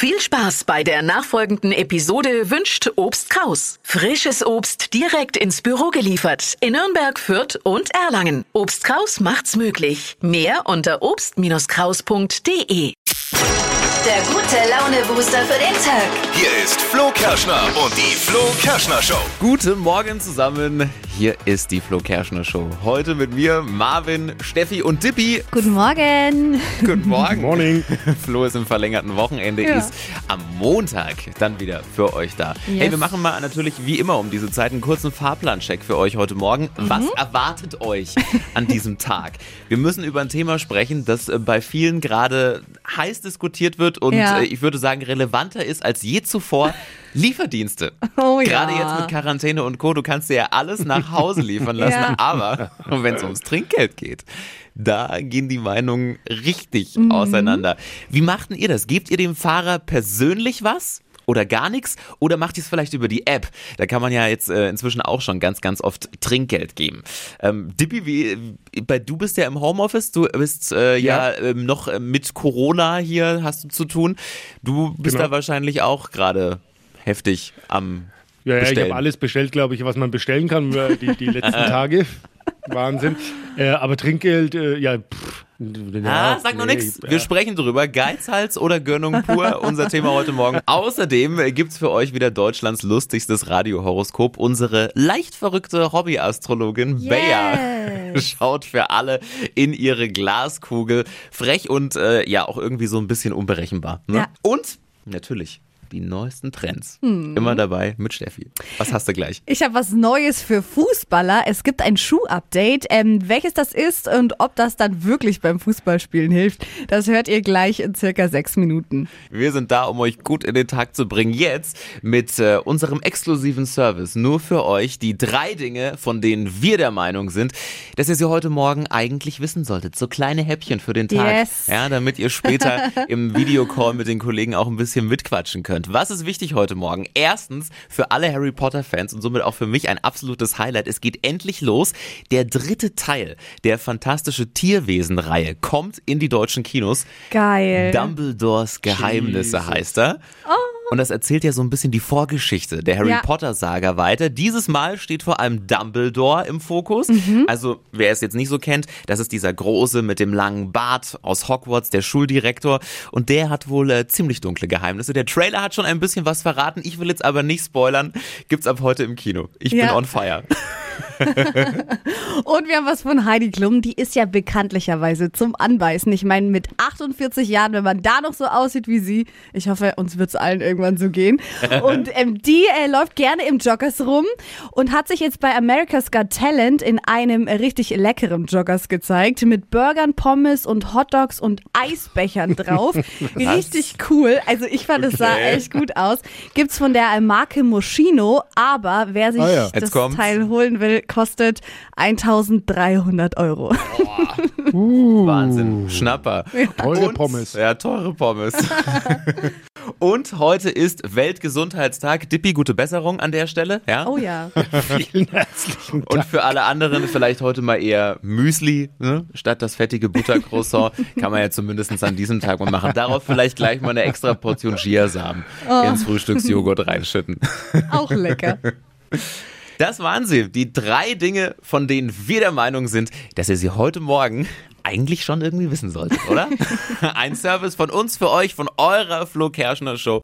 Viel Spaß bei der nachfolgenden Episode wünscht Obst Kraus. Frisches Obst direkt ins Büro geliefert in Nürnberg, Fürth und Erlangen. Obst Kraus macht's möglich. Mehr unter obst-kraus.de. Der gute Laune-Booster für den Tag. Hier ist Flo Kerschner und die Flo Kerschner Show. Guten Morgen zusammen. Hier ist die Flo Kerschner Show. Heute mit mir Marvin, Steffi und Dippi. Guten Morgen. Guten Morgen. Morning. Flo ist im verlängerten Wochenende, Ja. ist am Montag dann wieder für euch da. Hey, Yes. wir machen mal natürlich wie immer um diese Zeit einen kurzen Fahrplancheck für euch heute Morgen. Was Mhm. erwartet euch an diesem Tag? Wir müssen über ein Thema sprechen, das äh, bei vielen gerade heiß diskutiert wird und Ja. äh, ich würde sagen relevanter ist als je zuvor. Lieferdienste. Oh Gerade ja. jetzt mit Quarantäne und Co. Du kannst dir ja alles nach Hause liefern lassen, Ja. aber wenn es ums Trinkgeld geht, da gehen die Meinungen richtig Mhm. auseinander. Wie machten ihr das? Gebt ihr dem Fahrer persönlich was? Oder gar nichts? Oder macht ihr es vielleicht über die App? Da kann man ja jetzt äh, inzwischen auch schon ganz, ganz oft Trinkgeld geben. Ähm, Dippi, wie, bei, du bist ja im Homeoffice, du bist äh, ja, Ja. ähm, noch äh, mit Corona hier, hast du zu tun. Du bist Genau. da wahrscheinlich auch gerade heftig am Ja, ja ich habe alles bestellt, glaube ich, was man bestellen kann, äh, die, die letzten Tage. Wahnsinn. Äh, aber Trinkgeld, äh, ja, pff, ja, Ah, sag noch nee, nichts. ja. Wir sprechen drüber. Geizhals oder Gönnung pur, unser Thema heute Morgen. Außerdem äh, gibt's für euch wieder Deutschlands lustigstes Radiohoroskop. Unsere leicht verrückte Hobbyastrologin Bea schaut für alle in ihre Glaskugel. Frech und äh, ja auch irgendwie so ein bisschen unberechenbar. Ne? Ja. Und natürlich die neuesten Trends. Hm. Immer dabei mit Steffi. Was hast du gleich? Ich habe was Neues für Fußballer. Es gibt ein Schuh-Update. Ähm, welches das ist und ob das dann wirklich beim Fußballspielen hilft, das hört ihr gleich in circa sechs Minuten. Wir sind da, um euch gut in den Tag zu bringen. Jetzt mit äh, unserem exklusiven Service. Nur für euch die drei Dinge, von denen wir der Meinung sind, dass ihr sie heute Morgen eigentlich wissen solltet. So kleine Häppchen für den Tag. Yes. Ja, damit ihr später im Videocall mit den Kollegen auch ein bisschen mitquatschen könnt. Was ist wichtig heute Morgen? Erstens, für alle Harry Potter Fans und somit auch für mich ein absolutes Highlight. Es geht endlich los. Der dritte Teil der fantastische Tierwesen-Reihe kommt in die deutschen Kinos. Geil. Dumbledores Geheimnisse Jesus. heißt er. Und das erzählt ja so ein bisschen die Vorgeschichte der Harry Ja. Potter Saga weiter. Dieses Mal steht vor allem Dumbledore im Fokus. Also, wer es jetzt nicht so kennt, das ist dieser große mit dem langen Bart aus Hogwarts, der Schuldirektor. Und der hat wohl äh, ziemlich dunkle Geheimnisse. Der Trailer hat schon ein bisschen was verraten. Ich will jetzt aber nicht spoilern. Gibt's ab heute im Kino. Ich bin Ja. on fire. Und wir haben was von Heidi Klum. Die ist ja bekanntlicherweise zum Anbeißen. Ich meine, mit 48 Jahren, wenn man da noch so aussieht wie sie, ich hoffe, uns wird's allen irgendwann so gehen. Und ähm, die äh, läuft gerne im Joggers rum und hat sich jetzt bei America's Got Talent in einem richtig leckeren Joggers gezeigt. Mit Burgern, Pommes und Hotdogs und Eisbechern drauf. richtig cool. Also ich fand, es sah Okay. echt gut aus. Gibt's von der Marke Moschino, aber wer sich Ah ja. Jetzt das. Teil holen will, kostet 1300 Euro. Wahnsinn. Schnapper. Teure Und- Pommes. Ja, teure Pommes. Und heute ist Weltgesundheitstag. Dippi, gute Besserung an der Stelle. Ja? Oh ja. Vielen herzlichen Und für alle anderen vielleicht heute mal eher Müsli, ne? statt das fettige Buttercroissant. Kann man ja zumindest an diesem Tag mal machen. Darauf vielleicht gleich mal eine extra Portion Chiasamen ins Frühstücksjoghurt reinschütten. Auch lecker. Das waren sie. Die drei Dinge, von denen wir der Meinung sind, dass ihr sie heute Morgen eigentlich schon irgendwie wissen solltet, oder? Ein Service von uns für euch, von eurer Flo Kerschner Show.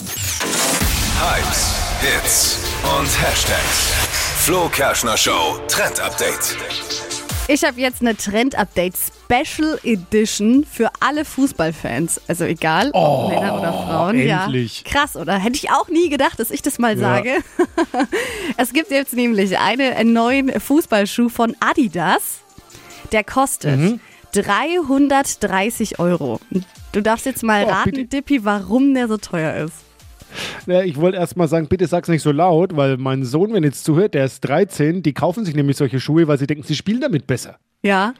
Hypes, Hits und Hashtags. Flo Kerschner Show Trend Update. Ich habe jetzt eine Trend-Update Special Edition für alle Fußballfans. Also egal, ob Männer oder Frauen. endlich. Ja. Krass, oder? Hätte ich auch nie gedacht, dass ich das mal sage. es gibt jetzt nämlich eine, einen neuen Fußballschuh von Adidas. Der kostet Mhm. 330 Euro. Du darfst jetzt mal Oh, raten, bitte. Dippi, warum der so teuer ist. Ja, ich wollte erst mal sagen, bitte sag's nicht so laut, weil mein Sohn, wenn jetzt zuhört, der ist 13, die kaufen sich nämlich solche Schuhe, weil sie denken, sie spielen damit besser. Ja?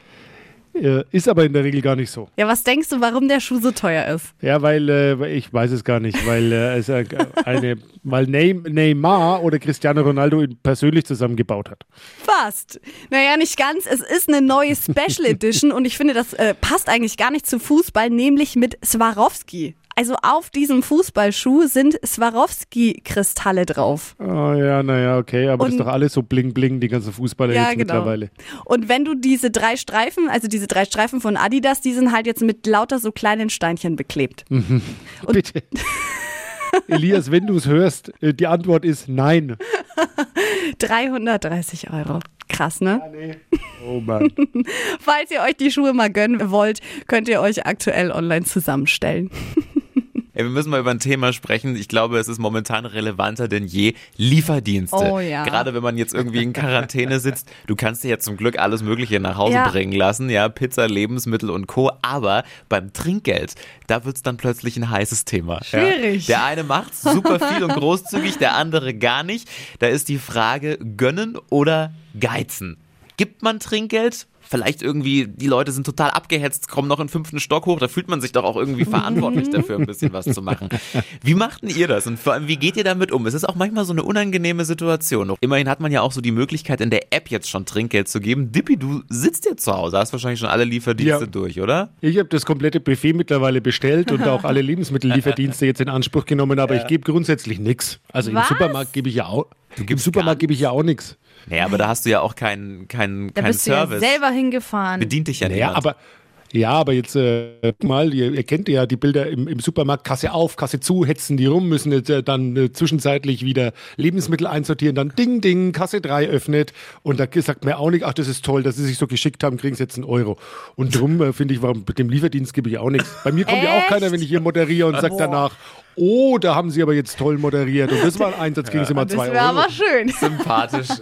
Äh, ist aber in der Regel gar nicht so. Ja, was denkst du, warum der Schuh so teuer ist? Ja, weil äh, ich weiß es gar nicht, weil äh, es äh, eine, weil Ney- Neymar oder Cristiano Ronaldo ihn persönlich zusammengebaut hat. Fast. Naja, nicht ganz. Es ist eine neue Special Edition und ich finde, das äh, passt eigentlich gar nicht zu Fußball, nämlich mit Swarovski. Also auf diesem Fußballschuh sind Swarovski-Kristalle drauf. Oh ja, naja, okay, aber das Und- ist doch alles so bling bling, die ganzen Fußballer Ja, jetzt genau. mittlerweile. Und wenn du diese drei Streifen, also diese drei Streifen von Adidas, die sind halt jetzt mit lauter so kleinen Steinchen beklebt. Und- Bitte. Elias, wenn du es hörst, äh, die Antwort ist nein. 330 Euro. Krass, ne? Oh Mann. Falls ihr euch die Schuhe mal gönnen wollt, könnt ihr euch aktuell online zusammenstellen. Ey, wir müssen mal über ein Thema sprechen. Ich glaube, es ist momentan relevanter denn je. Lieferdienste. Oh ja. Gerade wenn man jetzt irgendwie in Quarantäne sitzt. Du kannst dir ja zum Glück alles Mögliche nach Hause Ja. bringen lassen. Ja, Pizza, Lebensmittel und Co. Aber beim Trinkgeld, da wird's dann plötzlich ein heißes Thema. Schwierig. Ja. Der eine macht super viel und großzügig, der andere gar nicht. Da ist die Frage, gönnen oder geizen? Gibt man Trinkgeld? Vielleicht irgendwie, die Leute sind total abgehetzt, kommen noch in den fünften Stock hoch, da fühlt man sich doch auch irgendwie verantwortlich dafür, ein bisschen was zu machen. Wie macht denn ihr das und vor allem, wie geht ihr damit um? Es ist auch manchmal so eine unangenehme Situation. Immerhin hat man ja auch so die Möglichkeit, in der App jetzt schon Trinkgeld zu geben. Dippi, du sitzt jetzt zu Hause, hast wahrscheinlich schon alle Lieferdienste Ja. durch, oder? Ich habe das komplette Buffet mittlerweile bestellt und auch alle Lebenmittellieferdienste jetzt in Anspruch genommen, aber ich gebe grundsätzlich nichts. Also im Was? Supermarkt gebe ich ja auch. Im gibst Supermarkt gebe ich ja auch nichts. Naja, aber da hast du ja auch keinen keinen Da keinen bist du ja Service. selber hingefahren. Bedient dich ja Naja, niemand. aber ja, aber jetzt äh, mal, ihr, ihr kennt ja die Bilder im, im Supermarkt, Kasse auf, Kasse zu, hetzen die rum, müssen jetzt, äh, dann äh, zwischenzeitlich wieder Lebensmittel einsortieren, dann Ding, Ding, Kasse 3 öffnet und da sagt mir auch nicht, ach, das ist toll, dass sie sich so geschickt haben, kriegen sie jetzt einen Euro. Und drum äh, finde ich, warum mit dem Lieferdienst gebe ich auch nichts. Bei mir kommt ja auch keiner, wenn ich hier moderiere und sagt danach, oh, da haben sie aber jetzt toll moderiert und das war ein Einsatz, sie mal das zwei wäre Euro. aber schön. Sympathisch.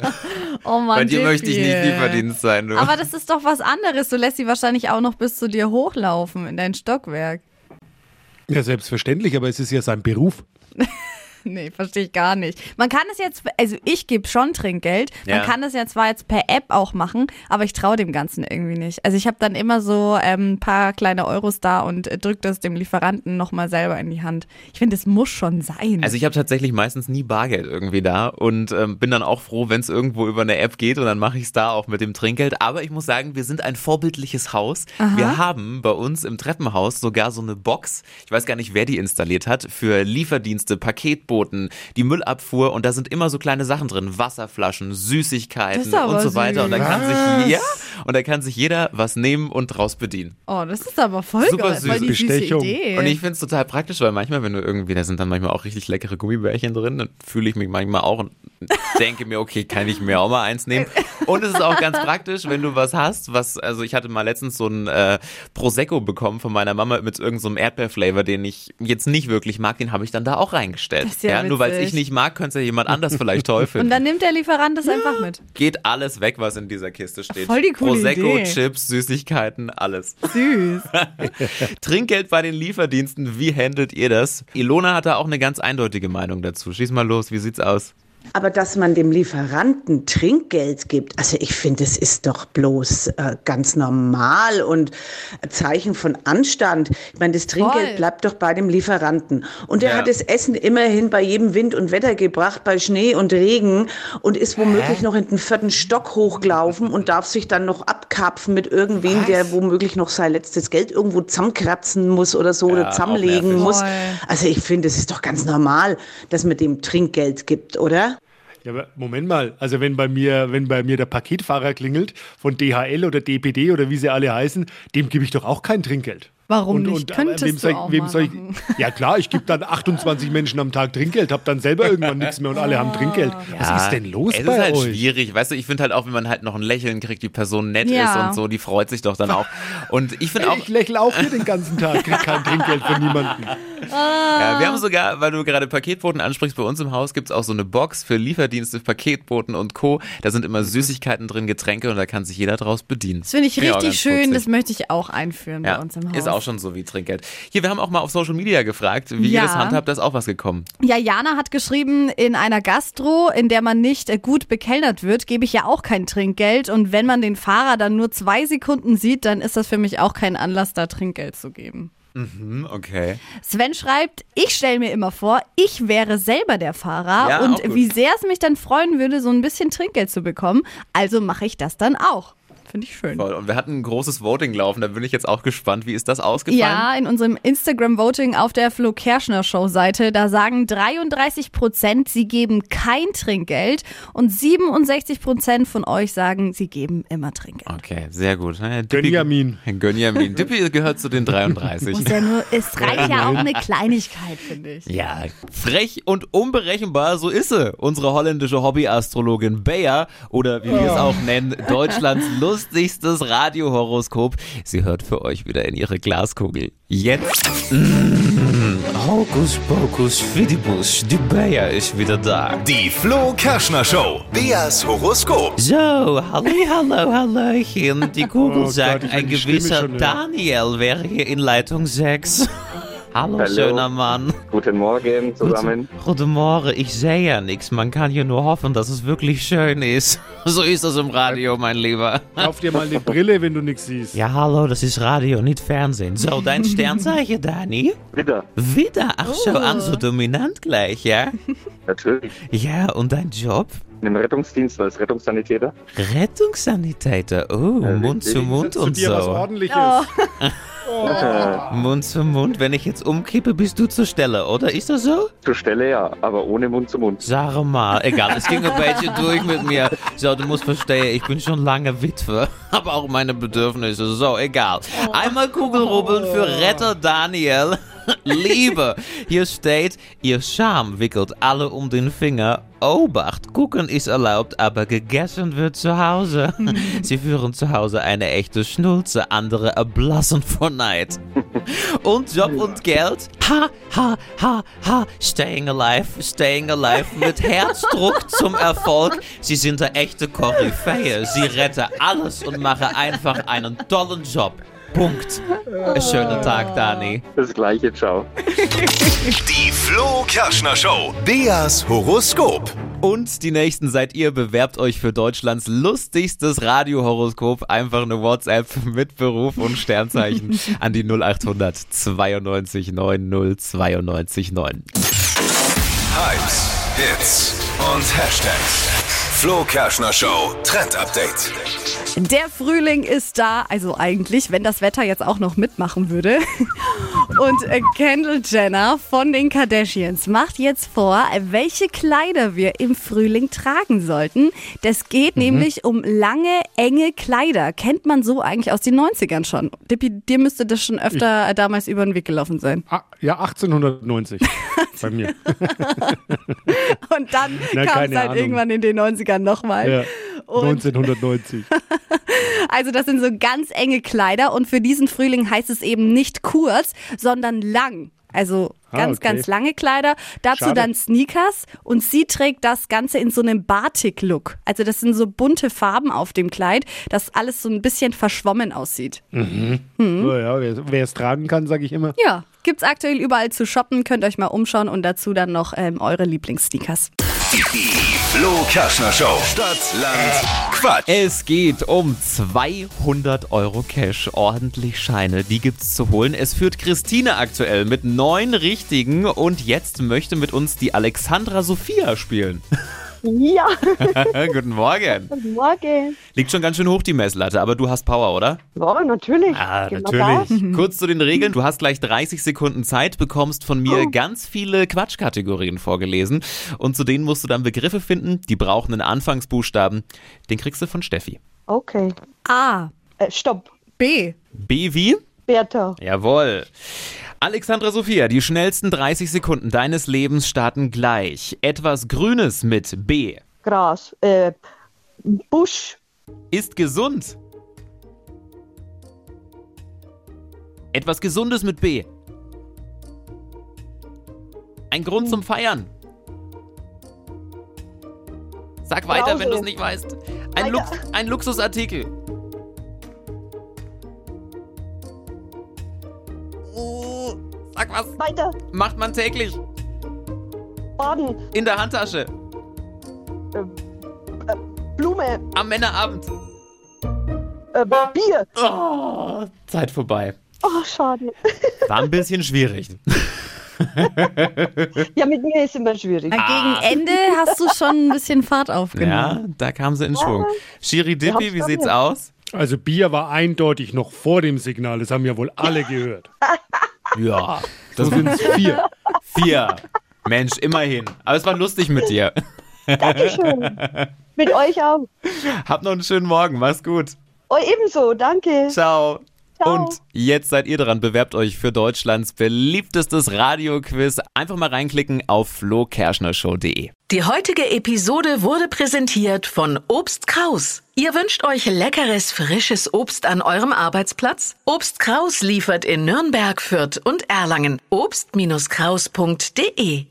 Oh Mann, Bei dir Dippi. möchte ich nicht Lieferdienst sein, du. Aber das ist doch was anderes. Du lässt sie wahrscheinlich auch noch bis zu dir hochlaufen in dein Stockwerk. Ja, selbstverständlich, aber es ist ja sein Beruf. Nee, verstehe ich gar nicht. Man kann es jetzt, also ich gebe schon Trinkgeld. Man Ja. kann das ja zwar jetzt per App auch machen, aber ich traue dem Ganzen irgendwie nicht. Also ich habe dann immer so ähm, ein paar kleine Euros da und äh, drück das dem Lieferanten nochmal selber in die Hand. Ich finde, es muss schon sein. Also ich habe tatsächlich meistens nie Bargeld irgendwie da und ähm, bin dann auch froh, wenn es irgendwo über eine App geht und dann mache ich es da auch mit dem Trinkgeld. Aber ich muss sagen, wir sind ein vorbildliches Haus. Wir haben bei uns im Treppenhaus sogar so eine Box, ich weiß gar nicht, wer die installiert hat, für Lieferdienste, Paketboten, die Müllabfuhr und da sind immer so kleine Sachen drin, Wasserflaschen, Süßigkeiten und so weiter. Und da kann Was? sich ja, und da kann sich jeder was nehmen und draus bedienen. oh, das ist aber voll Super geil. süß. Voll die süße Bestechung. Idee. Und ich finde es total praktisch, weil manchmal, wenn du irgendwie, da sind dann manchmal auch richtig leckere Gummibärchen drin, dann fühle ich mich manchmal auch und denke mir, okay, kann ich mir auch mal eins nehmen. Und es ist auch ganz praktisch, wenn du was hast, was, also ich hatte mal letztens so ein äh, Prosecco bekommen von meiner Mama mit irgendeinem so einem Erdbeerflavor, den ich jetzt nicht wirklich mag, den habe ich dann da auch reingestellt. Ist ja nur weil ich nicht mag, könnte es ja jemand anders vielleicht toll und dann nimmt der Lieferant das einfach mit. Geht alles weg, was in dieser Kiste steht. Voll die coole Prosecco, Idee. Chips, Süßigkeiten, alles. Süß. Trinkgeld bei den Lieferdiensten, wie handelt ihr das? Ilona hat da auch eine ganz eindeutige Meinung dazu. Schieß mal los, wie sieht's aus? Aber dass man dem Lieferanten Trinkgeld gibt, also ich finde, es ist doch bloß äh, ganz normal und ein Zeichen von Anstand. Ich meine, das Trinkgeld Voll. bleibt doch bei dem Lieferanten. Und er Ja. hat das Essen immerhin bei jedem Wind und Wetter gebracht, bei Schnee und Regen und ist womöglich noch in den vierten Stock hochgelaufen und darf sich dann noch abkapfen mit irgendwem, der womöglich noch sein letztes Geld irgendwo zusammenkratzen muss oder so oder auch zusammenlegen muss. Voll. Also ich finde, es ist doch ganz normal, dass man dem Trinkgeld gibt, oder? Ja, aber Moment mal, also wenn bei mir, wenn bei mir der Paketfahrer klingelt von DHL oder DPD oder wie sie alle heißen, dem gebe ich doch auch kein Trinkgeld. Warum nicht? aber Könntest wem du soll wem mal soll ich. Ja klar, ich gebe dann 28 Menschen am Tag Trinkgeld, habe dann selber irgendwann nichts mehr und alle haben Trinkgeld. Was ist denn los es bei ist halt euch? schwierig. Weißt du, ich finde halt auch, wenn man halt noch ein Lächeln kriegt, die Person nett Ja. ist und so, die freut sich doch dann auch. Und ich finde auch, Ich lächle auch hier den ganzen Tag, krieg kein Trinkgeld von niemandem. ja, wir haben sogar, weil du gerade Paketboten ansprichst, bei uns im Haus gibt's auch so eine Box für Lieferdienste, Paketboten und Co. Da sind immer Süßigkeiten drin, Getränke und da kann sich jeder draus bedienen. Das finde ich richtig schön. putzig. Das möchte ich auch einführen Ja, bei uns im Haus. ist auch schon so wie Trinkgeld. Hier, wir haben auch mal auf Social Media gefragt, wie Ja. ihr das handhabt, da ist auch was gekommen. Ja, Jana hat geschrieben, in einer Gastro, in der man nicht äh, gut bekellnert wird, gebe ich ja auch kein Trinkgeld. Und wenn man den Fahrer dann nur zwei Sekunden sieht, dann ist das für mich auch kein Anlass, da Trinkgeld zu geben. Hm, okay. Sven schreibt, ich stelle mir immer vor, ich wäre selber der Fahrer Ja, auch und wie sehr es mich dann freuen würde, so ein bisschen Trinkgeld zu bekommen. Also mache ich das dann auch. Finde ich schön. Voll. Und wir hatten ein großes Voting laufen, da bin ich jetzt auch gespannt. Wie ist das ausgefallen? Ja, in unserem Instagram-Voting auf der Flo Kerschner Show-Seite, da sagen 33 Prozent, sie geben kein Trinkgeld und 67 Prozent von euch sagen, sie geben immer Trinkgeld. Okay, sehr gut. Gönjamin. Gönjamin. Dippi gehört zu den 33. Muss ja nur, es reicht ja auch eine Kleinigkeit, finde ich. Ja, frech und unberechenbar, so ist sie. Unsere holländische Hobbyastrologin Bayer oder wie wir es auch nennen, Deutschlands lustigstes Radiohoroskop. Sie hört für euch wieder in ihre Glaskugel. Jetzt. Mm, Hokus Pokus Fidibus, die Bayer ist wieder da. Die Flo Kerschner Show. Beas Horoskop. So, halli, hallo, hallöchen. Die Kugel Oh sagt, Gott, ein gewisser. Daniel wäre hier in Leitung 6. Hallo, Hallo. schöner Mann. Guten Morgen zusammen. Guten Morgen, ich sehe ja nichts. Man kann hier nur hoffen, dass es wirklich schön ist. So ist das im Radio, mein Lieber. Kauf dir mal eine Brille, wenn du nichts siehst. Ja, hallo, das ist Radio, nicht Fernsehen. So, dein Sternzeichen, Dani? Wieder, Wieder? Ach, schau an, so dominant gleich, ja? natürlich. Ja, und dein Job? Im Rettungsdienst als Rettungssanitäter. Rettungssanitäter. Oh, Ja, Mund zu Mund Zu und dir was so. Mund zu Mund. Wenn ich jetzt umkippe, bist du zur Stelle, oder? Ist das so? Zur Stelle ja, aber ohne Mund zu Mund. Sag mal, egal, es ging ein bisschen durch mit mir. So, du musst verstehen, ich bin schon lange Witwe, habe auch meine Bedürfnisse. So, egal. Einmal Kugelrubbeln für Retter Daniel. Liebe, hier steht, ihr Charme wickelt alle um den Finger. Obacht, gucken ist erlaubt, aber gegessen wird zu Hause. Sie führen zu Hause eine echte Schnulze, andere erblassen vor Neid. Und Job und Geld. Ha, ha, ha, ha. Staying alive, staying alive. Mit Herzdruck zum Erfolg. Sie sind der echte Koryphäe. Sie rette alles und mache einfach einen tollen Job. Punkt. Einen schönen Tag, Dani. Das gleiche, ciao. Die Flo Kerschner Show. Beas Horoskop. Und die nächsten seid ihr. Bewerbt euch für Deutschlands lustigstes Radiohoroskop. Einfach eine WhatsApp mit Beruf und Sternzeichen an die 0800 92 90 92 9. Hypes, Hits und Hashtags. Flo Kerschner Show Trend Update. Der Frühling ist da, also eigentlich, wenn das Wetter jetzt auch noch mitmachen würde. Und äh, Kendall Jenner von den Kardashians macht jetzt vor, welche Kleider wir im Frühling tragen sollten. Das geht nämlich um lange, enge Kleider. Kennt man so eigentlich aus den 90ern schon. Dippi, dir müsste das schon öfter äh, damals über den Weg gelaufen sein. Ah, ja, 1890 bei mir. Und dann kam es halt Ahnung. irgendwann in den 90ern nochmal. Ja, Und 1990. Also das sind so ganz enge Kleider und für diesen Frühling heißt es eben nicht kurz, sondern lang. Also Ah, ganz, okay. ganz lange Kleider. Dazu Schade. dann Sneakers und sie trägt das Ganze in so einem Batik-Look. Also das sind so bunte Farben auf dem Kleid, dass alles so ein bisschen verschwommen aussieht. Oh, ja, wer es tragen kann, sage ich immer. Ja, gibt's aktuell überall zu shoppen, könnt euch mal umschauen und dazu dann noch ähm, eure Lieblingssneakers. Die Flo Kerschner Show. Stadt, Land, Quatsch. Es geht um 200 Euro Cash, ordentlich Scheine, die gibt's zu holen. Es führt Christine aktuell mit neun richtigen und jetzt möchte mit uns die Alexandra Sophia spielen. Ja, Guten Morgen. guten Morgen. Liegt schon ganz schön hoch die Messlatte, aber du hast Power, oder? Ja, natürlich. Ah, Gas. Kurz zu den Regeln. Du hast gleich 30 Sekunden Zeit, bekommst von mir ganz viele Quatschkategorien vorgelesen und zu denen musst du dann Begriffe finden, die brauchen einen Anfangsbuchstaben. Den kriegst du von Steffi. Okay. A, Äh, stopp. B, B wie? Bertha. Jawohl. Alexandra Sophia, die schnellsten 30 Sekunden deines Lebens starten gleich. Etwas Grünes mit B. Gras. Äh, Busch. Ist gesund. Etwas Gesundes mit B. Ein Grund zum Feiern. Sag weiter, wenn du es nicht weißt. Ein, Lux ein Luxusartikel. Was. Weiter. Macht man täglich. Baden. In der Handtasche. Blume. Am Männerabend. Äh, Bier. Oh, Zeit vorbei. Oh, schade. War ein bisschen schwierig. Ja, mit mir ist immer schwierig. Gegen Ende hast du schon ein bisschen Fahrt aufgenommen. Ja, da kam sie in Schwung. Shiri Dippi, wie sieht's aus? Also Bier war eindeutig noch vor dem Signal. Das haben ja wohl alle gehört. Ja, das sind vier. vier. Mensch, immerhin. Aber es war lustig mit dir. Dankeschön. Mit euch auch. Habt noch einen schönen Morgen. Mach's gut. Oh, ebenso. Danke. Ciao. Ciao. Und jetzt seid ihr dran. Bewerbt euch für Deutschlands beliebtestes Radioquiz. Einfach mal reinklicken auf flokerschnershow.de. Die heutige Episode wurde präsentiert von Obst Kraus. Ihr wünscht euch leckeres, frisches Obst an eurem Arbeitsplatz? Obst Kraus liefert in Nürnberg, Fürth und Erlangen. Obst-Kraus.de